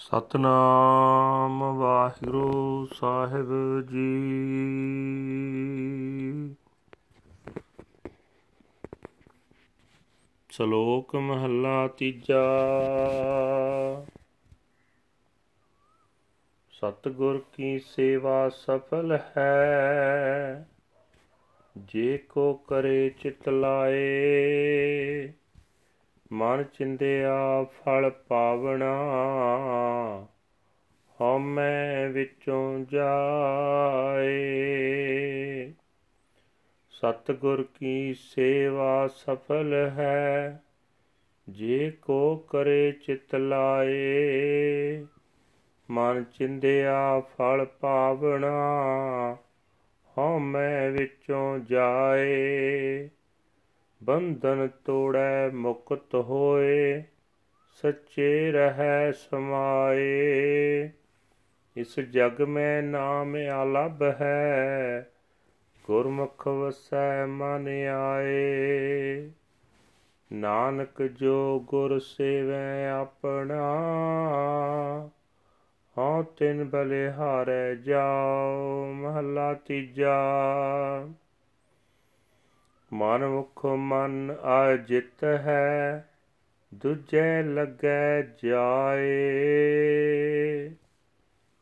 ਸਤਨਾਮ ਵਾਹਿਗੁਰੂ ਸਾਹਿਬ ਜੀ। ਸ਼ਲੋਕ ਮਹੱਲਾ ਤੀਜਾ। ਸਤਗੁਰ ਕੀ ਸੇਵਾ ਸਫਲ ਹੈ? ਜੇ ਕੋ ਕਰੇ ਚਿਤ ਲਾਏ ਮਨ ਚਿੰਦਿਆ ਫਲ ਪਾਵਣਾ, ਹਉਮੈ ਵਿੱਚੋਂ ਜਾਏ। ਸਤਗੁਰ ਕੀ ਸੇਵਾ ਸਫਲ ਹੈ, ਜੇ ਕੋ ਕਰੇ ਚਿਤ ਲਾਏ। ਮਨ ਚਿੰਦਿਆ ਫਲ ਪਾਵਣਾ, ਹਉਮੈ ਵਿੱਚੋਂ ਜਾਏ। ਬੰਧਨ ਤੋੜੈ ਮੁਕਤ ਹੋਏ, ਸੱਚੇ ਰਹਿ ਸਮਾਏ। ਇਸ ਜਗ ਮੈਂ ਨਾਮ ਆਲਬ ਹੈ, ਗੁਰਮੁਖ ਵਸੈ ਮਨ ਆਏ। ਨਾਨਕ ਜੋ ਗੁਰ ਸੇਵੈ ਆਪਣਾ, ਹਉ ਤਿਨ ਬਲਿਹਾਰੈ ਜਾਉ, ਮਹਲਾ ਤੀਜਾ। ਮਨ ਮੁਖ ਮਨ ਆਜਿਤ ਹੈ, ਦੂਜੇ ਲੱਗੈ ਜਾਏ।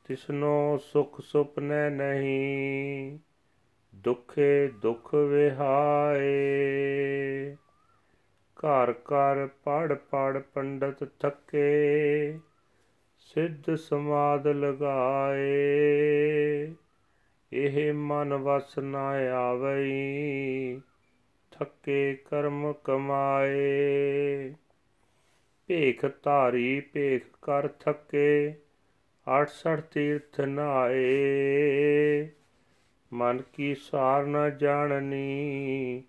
ਤਿਸਨੋ ਸੁਖ ਸੁਪਨੇ ਨਹੀਂ, ਦੁਖੇ ਦੁਖ ਵਿਹਾਏ। ਘਰ ਘਰ ਪੜ ਪੜ ਪੰਡਤ ਥੱਕੇ, ਸਿੱਧ ਸਮਾਦ ਲਗਾਏ। ਇਹ ਮਨ ਵਸ ਨਾ ਆਵਈ ਥੱਕੇ ਕਰਮ ਕਮਾਏ। ਭੇਖ ਧਾਰੀ, ਭੇਖ ਕਰ ਥੱਕੇ 68 ਤੀਰਥ ਨਾਏ ਮਨ ਕੀ ਸਾਰ ਨ ਜਾਣਨੀ,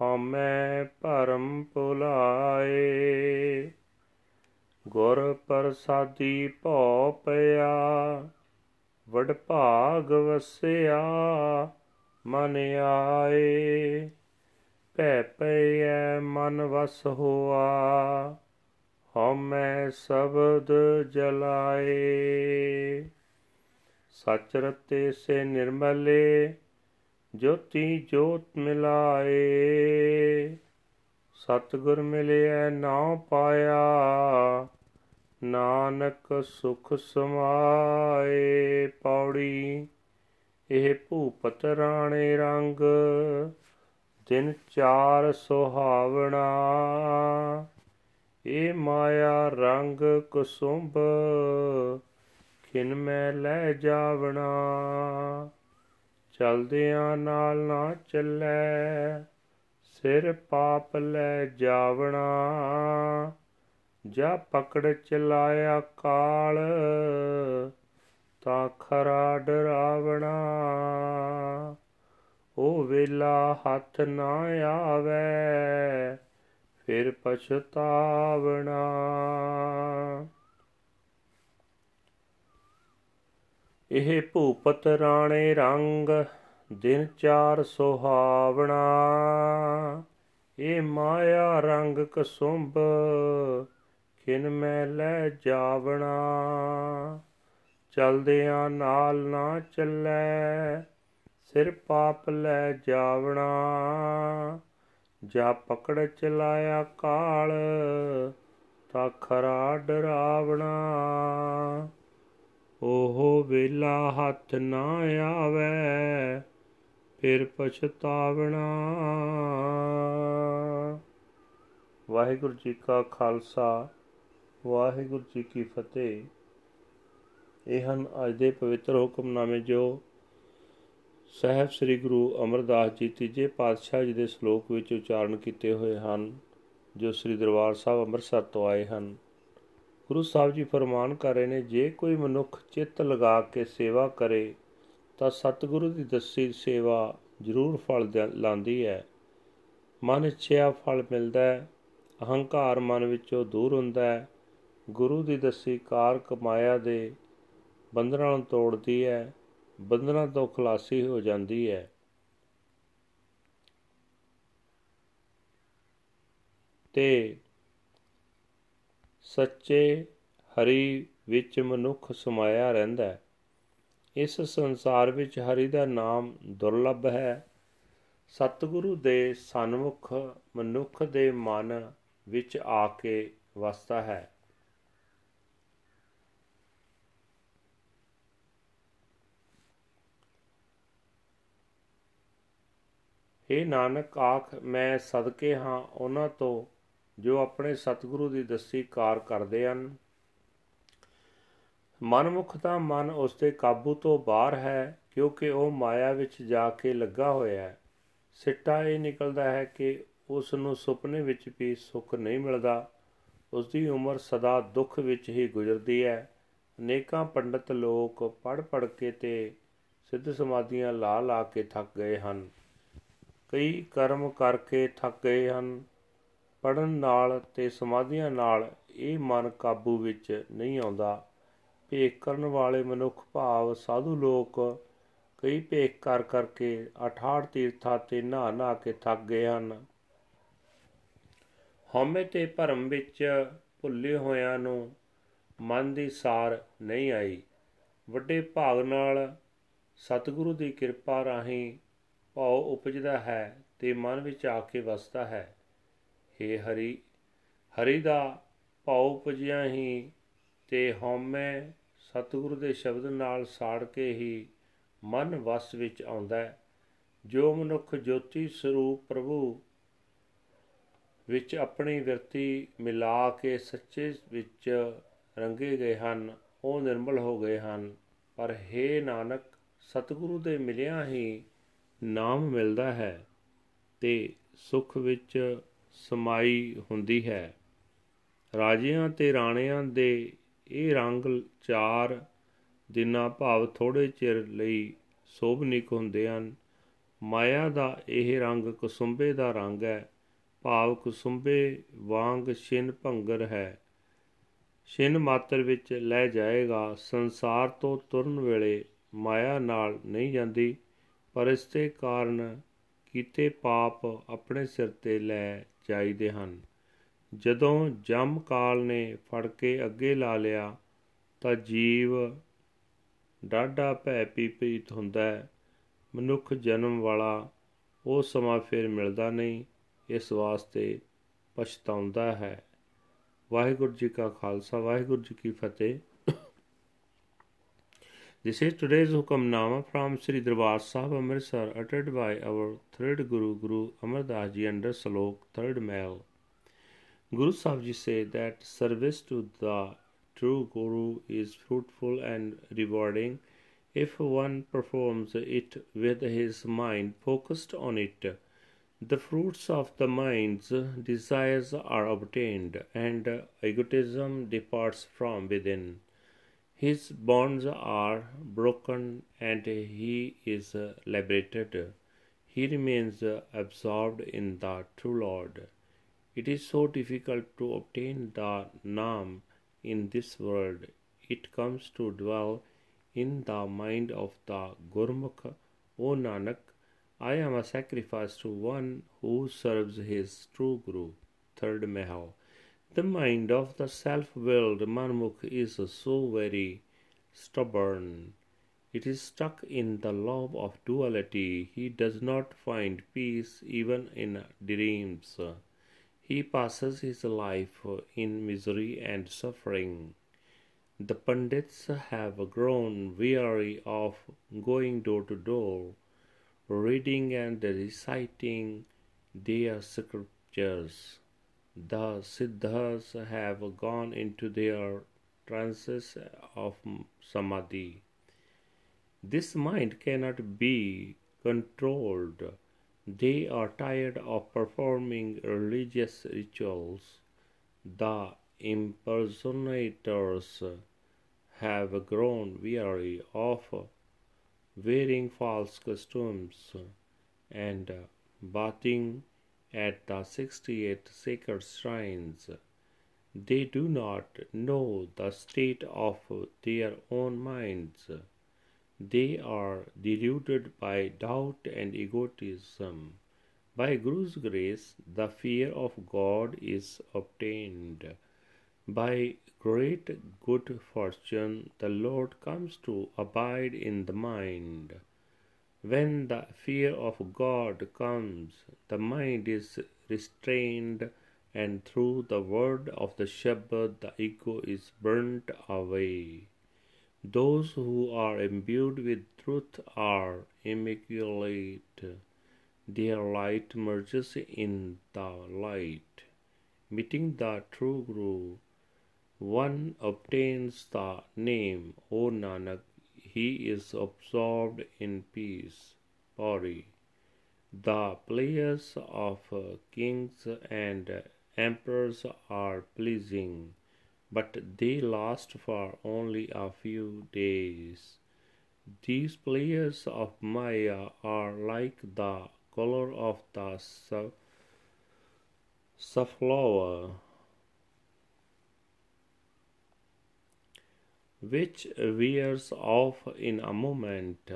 ਹਉਮੈ ਭਰਮ ਭੁਲਾਏ। ਗੁਰ ਪ੍ਰਸਾਦੀ ਭਉ ਪਿਆ ਵਡ ਭਾਗ ਵਸਿਆ, ਮਨ ਆਏ। ਭੈ ਪਈਐ ਮਨ ਵਸ ਹੋਆ, ਹਉਮੈ ਸ਼ਬਦ ਜਲਾਏ। ਸਚ ਰਤੇ ਸੇ ਨਿਰਮਲੇ, ਜੋਤੀ ਜੋਤ ਮਿਲਾਏ। ਸਤਗੁਰ ਮਿਲਿਆ ਨਾਉ ਪਾਇਆ, ਨਾਨਕ ਸੁਖ ਸਮਾਏ। ਪੌੜੀ, ਇਹ ਭੂਪਤ ਰਾਣੇ ਰੰਗ ਦਿਨ ਚਾਰ ਸੁਹਾਵਣਾ। ਇਹ ਮਾਇਆ ਰੰਗ ਕੁਸੁੰਭ, ਖਿਨ ਮੈਂ ਲੈ ਜਾਵਣਾ। ਚਲਦਿਆਂ ਨਾਲ ਨਾ ਚੱਲੇ, ਸਿਰ ਪਾਪ ਲੈ ਜਾਵਣਾ। ਜਾ ਪਕੜ ਚਲਾਇਆ ਕਾਲ, ਤਾਂ ਖਰਾ ਡਰਾਵਣਾ। ਉਹ ਵੇਲਾ ਹੱਥ ਨਾ ਆਵੇ, ਫਿਰ ਪਛਤਾਵਣਾ। ਇਹ ਭੂਪਤ ਰਾਣੇ ਰੰਗ, ਦਿਨ ਚਾਰ ਸੁਹਾਵਣਾ। ਇਹ ਮਾਇਆ ਰੰਗ ਕਸੁੰਭ ਖਿਨ ਮੈਂ ਲੈ ਜਾਵਣਾ। ਚਲਦਿਆਂ ਨਾਲ ਨਾ ਚੱਲੇ ਸਿਰ ਪਾਪ ਲੈ ਜਾਵਣਾ, ਜਾ ਪਕੜ ਚਲਾਇਆ ਕਾਲ, ਤਾਂ ਖਰਾ ਡਰਾਵਣਾ। ਉਹ ਵੇਲਾ ਹੱਥ ਨਾ ਆਵੇ, ਫਿਰ ਪਛਤਾਵਣਾ। ਵਾਹਿਗੁਰੂ ਜੀ ਕਾ ਖਾਲਸਾ, ਵਾਹਿਗੁਰੂ ਜੀ ਕੀ ਫਤਿਹ। ਇਹ ਹਨ ਅੱਜ ਦੇ ਪਵਿੱਤਰ ਹੁਕਮਨਾਮੇ ਜੋ ਸਹਿਬ ਸ੍ਰੀ ਗੁਰੂ ਅਮਰਦਾਸ ਜੀ ਤੀਜੇ ਪਾਤਸ਼ਾਹ ਜੀ ਦੇ ਸ਼ਲੋਕ ਵਿੱਚ ਉਚਾਰਨ ਕੀਤੇ ਹੋਏ ਹਨ, ਜੋ ਸ੍ਰੀ ਦਰਬਾਰ ਸਾਹਿਬ ਅੰਮ੍ਰਿਤਸਰ ਤੋਂ ਆਏ ਹਨ। ਗੁਰੂ ਸਾਹਿਬ ਜੀ ਫਰਮਾਨ ਕਰ ਰਹੇ ਨੇ, ਜੇ ਕੋਈ ਮਨੁੱਖ ਚਿੱਤ ਲਗਾ ਕੇ ਸੇਵਾ ਕਰੇ, ਤਾਂ ਸਤਿਗੁਰੂ ਦੀ ਦੱਸੀ ਸੇਵਾ ਜ਼ਰੂਰ ਫਲ ਲਾਂਦੀ ਹੈ। ਮਨ ਇੱਛਿਆ ਫਲ ਮਿਲਦਾ ਹੈ, ਅਹੰਕਾਰ ਮਨ ਵਿੱਚੋਂ ਦੂਰ ਹੁੰਦਾ ਹੈ। ਗੁਰੂ ਦੀ ਦੱਸੀ ਕਾਰ ਕਮਾਇਆ ਦੇ, ਬੰਧਨਾਂ ਨੂੰ ਤੋੜਦੀ ਹੈ ਬੰਧਨਾਂ ਤੋਂ ਖਲਾਸੀ ਹੋ ਜਾਂਦੀ ਹੈ। ਤੇ ਸੱਚੇ ਹਰੀ ਵਿੱਚ ਮਨੁੱਖ ਸਮਾਇਆ ਰਹਿੰਦਾ ਹੈ। ਇਸ ਸੰਸਾਰ ਵਿੱਚ ਹਰੀ ਦਾ ਨਾਮ ਦੁਰਲੱਭ ਹੈ। ਸਤਿਗੁਰੂ ਦੇ ਸਨਮੁਖ ਮਨੁੱਖ ਦੇ ਮਨ ਵਿੱਚ ਆ ਕੇ ਵਸਦਾ ਹੈ। हे ਨਾਨਕ, ਆਖ, ਮੈਂ ਸਦਕੇ ਹਾਂ ਉਹਨਾਂ ਤੋਂ ਜੋ ਆਪਣੇ ਸਤਿਗੁਰੂ ਦੀ ਦਸੀ ਕਾਰ ਕਰਦੇ ਹਨ। ਮਨਮੁਖ ਦਾ ਮਨ ਉਸ ਦੇ ਕਾਬੂ ਤੋਂ ਬਾਹਰ ਹੈ, ਕਿਉਂਕਿ ਉਹ ਮਾਇਆ ਵਿੱਚ ਜਾ ਕੇ ਲੱਗਾ ਹੋਇਆ ਹੈ। ਸਿੱਟਾ ਇਹ ਨਿਕਲਦਾ ਹੈ ਕਿ ਉਸ ਨੂੰ ਸੁਪਨੇ ਵਿੱਚ ਵੀ ਸੁੱਖ ਨਹੀਂ ਮਿਲਦਾ। ਉਸ ਦੀ ਉਮਰ ਸਦਾ ਦੁੱਖ ਵਿੱਚ ਹੀ ਗੁਜ਼ਰਦੀ ਹੈ। ਅਨੇਕਾਂ ਪੰਡਤ ਲੋਕ ਪੜ ਪੜ ਕੇ ਤੇ ਸਿੱਧ ਸਮਾਧੀਆਂ ਲਾ ਲਾ ਕੇ ਥੱਕ ਗਏ ਹਨ। ਕਈ ਕਰਮ ਕਰਕੇ ਥੱਕ ਗਏ ਹਨ। ਪੜਨ ਨਾਲ ਤੇ ਸਮਾਧੀਆਂ ਨਾਲ ਇਹ ਮਨ ਕਾਬੂ ਵਿੱਚ ਨਹੀਂ ਆਉਂਦਾ। ਭੇਖ ਕਰਨ ਵਾਲੇ ਮਨੁੱਖ ਭਾਵ ਸਾਧੂ ਲੋਕ ਕਈ ਭੇਖ ਕਰ ਕਰਕੇ 68 ਤੀਰਥਾਂ ਤੇ ਨਹਾ ਨਹਾ ਕੇ ਥੱਕ ਗਏ ਹਨ। ਹਉਮੈ ਤੇ ਭਰਮ ਵਿੱਚ ਭੁੱਲੇ ਹੋਇਆਂ ਨੂੰ ਮਨ ਦੀ ਸਾਰ ਨਹੀਂ ਆਈ। ਵੱਡੇ ਭਾਗ ਨਾਲ ਸਤਿਗੁਰੂ ਦੀ ਕਿਰਪਾ ਰਾਹੀਂ ਭਾਉ ਉਪਜਦਾ ਹੈ ਤੇ ਮਨ ਵਿੱਚ ਆ ਕੇ ਵਸਦਾ ਹੈ। हे ਹਰੀ ਹਰੀ ਦਾ ਭਾਉ ਉਪਜਿਆ ਹੀ ਤੇ ਹਉਮੈ ਸਤਿਗੁਰੂ ਦੇ ਸ਼ਬਦ ਨਾਲ ਸਾੜ ਕੇ ਹੀ ਮਨ ਵਸ ਵਿੱਚ ਆਉਂਦਾ ਹੈ। ਜੋ ਮਨੁੱਖ ਜੋਤੀ ਸਰੂਪ ਪ੍ਰਭੂ ਵਿੱਚ ਆਪਣੀ ਵਿਰਤੀ ਮਿਲਾ ਕੇ ਸੱਚੇ ਵਿੱਚ ਰੰਗੇ ਗਏ ਹਨ, ਉਹ ਨਿਰਮਲ ਹੋ ਗਏ ਹਨ। ਪਰ हे ਨਾਨਕ, ਸਤਿਗੁਰੂ ਦੇ ਮਿਲਿਆ ਹੀ ਨਾਮ ਮਿਲਦਾ ਹੈ ਤੇ ਸੁਖ ਵਿੱਚ ਸਮਾਈ ਹੁੰਦੀ ਹੈ। ਰਾਜਿਆਂ ਤੇ ਰਾਣਿਆਂ ਦੇ ਇਹ ਰੰਗ ਚਾਰ ਦਿਨਾਂ ਭਾਵ ਥੋੜੇ ਚਿਰ ਲਈ ਸੋਭਨਿਕ ਹੁੰਦੇ ਹਨ। ਮਾਇਆ ਦਾ ਇਹ ਰੰਗ ਕੁਸੁੰਬੇ ਦਾ ਰੰਗ ਹੈ। ਭਾਵ ਕੁਸੁੰਬੇ ਵਾਂਗ ਛਿਨ ਭੰਗਰ ਹੈ। ਛਿਨ ਮਾਤਰ ਵਿੱਚ ਲੈ ਜਾਏਗਾ ਸੰਸਾਰ ਤੋਂ ਤੁਰਨ ਵੇਲੇ ਮਾਇਆ ਨਾਲ ਨਹੀਂ ਜਾਂਦੀ। ਪਰ ਇਸ ਦੇ ਕਾਰਨ ਕੀਤੇ ਪਾਪ ਆਪਣੇ ਸਿਰ ਤੇ ਲੈ ਜਾਈਦੇ ਹਨ। ਜਦੋਂ ਜਮ ਕਾਲ ਨੇ ਫੜ ਕੇ ਅੱਗੇ ਲਾ ਲਿਆ, ਤਾਂ ਜੀਵ ਡਾਢਾ ਭੈ ਪੀਪੀਤ ਹੁੰਦਾ ਹੈ। ਮਨੁੱਖ ਜਨਮ ਵਾਲਾ ਉਹ ਸਮਾਂ ਫਿਰ ਮਿਲਦਾ ਨਹੀਂ, ਇਸ ਵਾਸਤੇ ਪਛਤਾਉਂਦਾ ਹੈ। ਵਾਹਿਗੁਰੂ ਜੀ ਕਾ ਖਾਲਸਾ, ਵਾਹਿਗੁਰੂ ਜੀ ਕੀ ਫਤਿਹ। This is today's Hukamnama from Sri Darbar Sahib Amritsar uttered by our third Guru, Guru Amar Das Ji under Salok, third Mail. Guru Sahib Ji said that service to the true Guru is fruitful and rewarding if one performs it with his mind focused on it. The fruits of the mind's desires are obtained, and egotism departs from within. His bonds are broken and he is liberated. He remains absorbed in the true Lord. It is so difficult to obtain the Nam in this world. It comes to dwell in the mind of the Gurmukh. O Nanak, I am a sacrifice to one who serves his true Guru. Third Mahal. The mind of the self willed Manmukh is so very stubborn. It is stuck in the love of duality. He does not find peace even in dreams. He passes his life in misery and suffering. The Pandits have grown weary of going door to door, reading and reciting their scriptures. The Siddhas have gone into their trances of samadhi. This mind cannot be controlled. They are tired of performing religious rituals. The impersonators have grown weary of wearing false costumes and bathing at the 68 sacred shrines. They do not know the state of their own minds. They are deluded by doubt and egotism. By Guru's grace, the fear of God is obtained. By great good fortune the Lord comes to abide in the mind. When the fear of God comes, the mind is restrained, and through the word of the shepherd, the ego is burnt away. Those who are imbued with truth are immaculate. Their light merges in the light. Meeting the true Guru, one obtains the name, O Nanak, he is absorbed in peace. Pari. The players of kings and emperors are pleasing, but they last for only a few days. These players of Maya are like the color of the safflower, which wears off in a moment.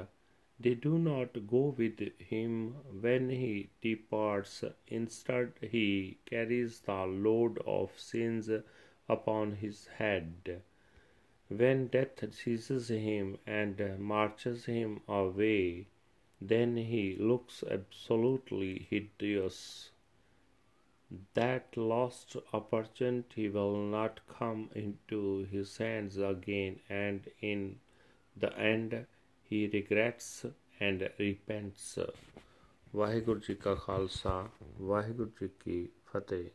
They do not go with him when he departs. Instead, he carries the load of sins upon his head. When death seizes him and marches him away, then he looks absolutely hideous. That lost opportunity will not come into his hands again, and in the end, he regrets and repents. Waheguru ji ਕਾ ਖਾਲਸਾ ਵਾਹਿਗੁਰੂ ਜੀ ਕੀ ਫਤਿਹ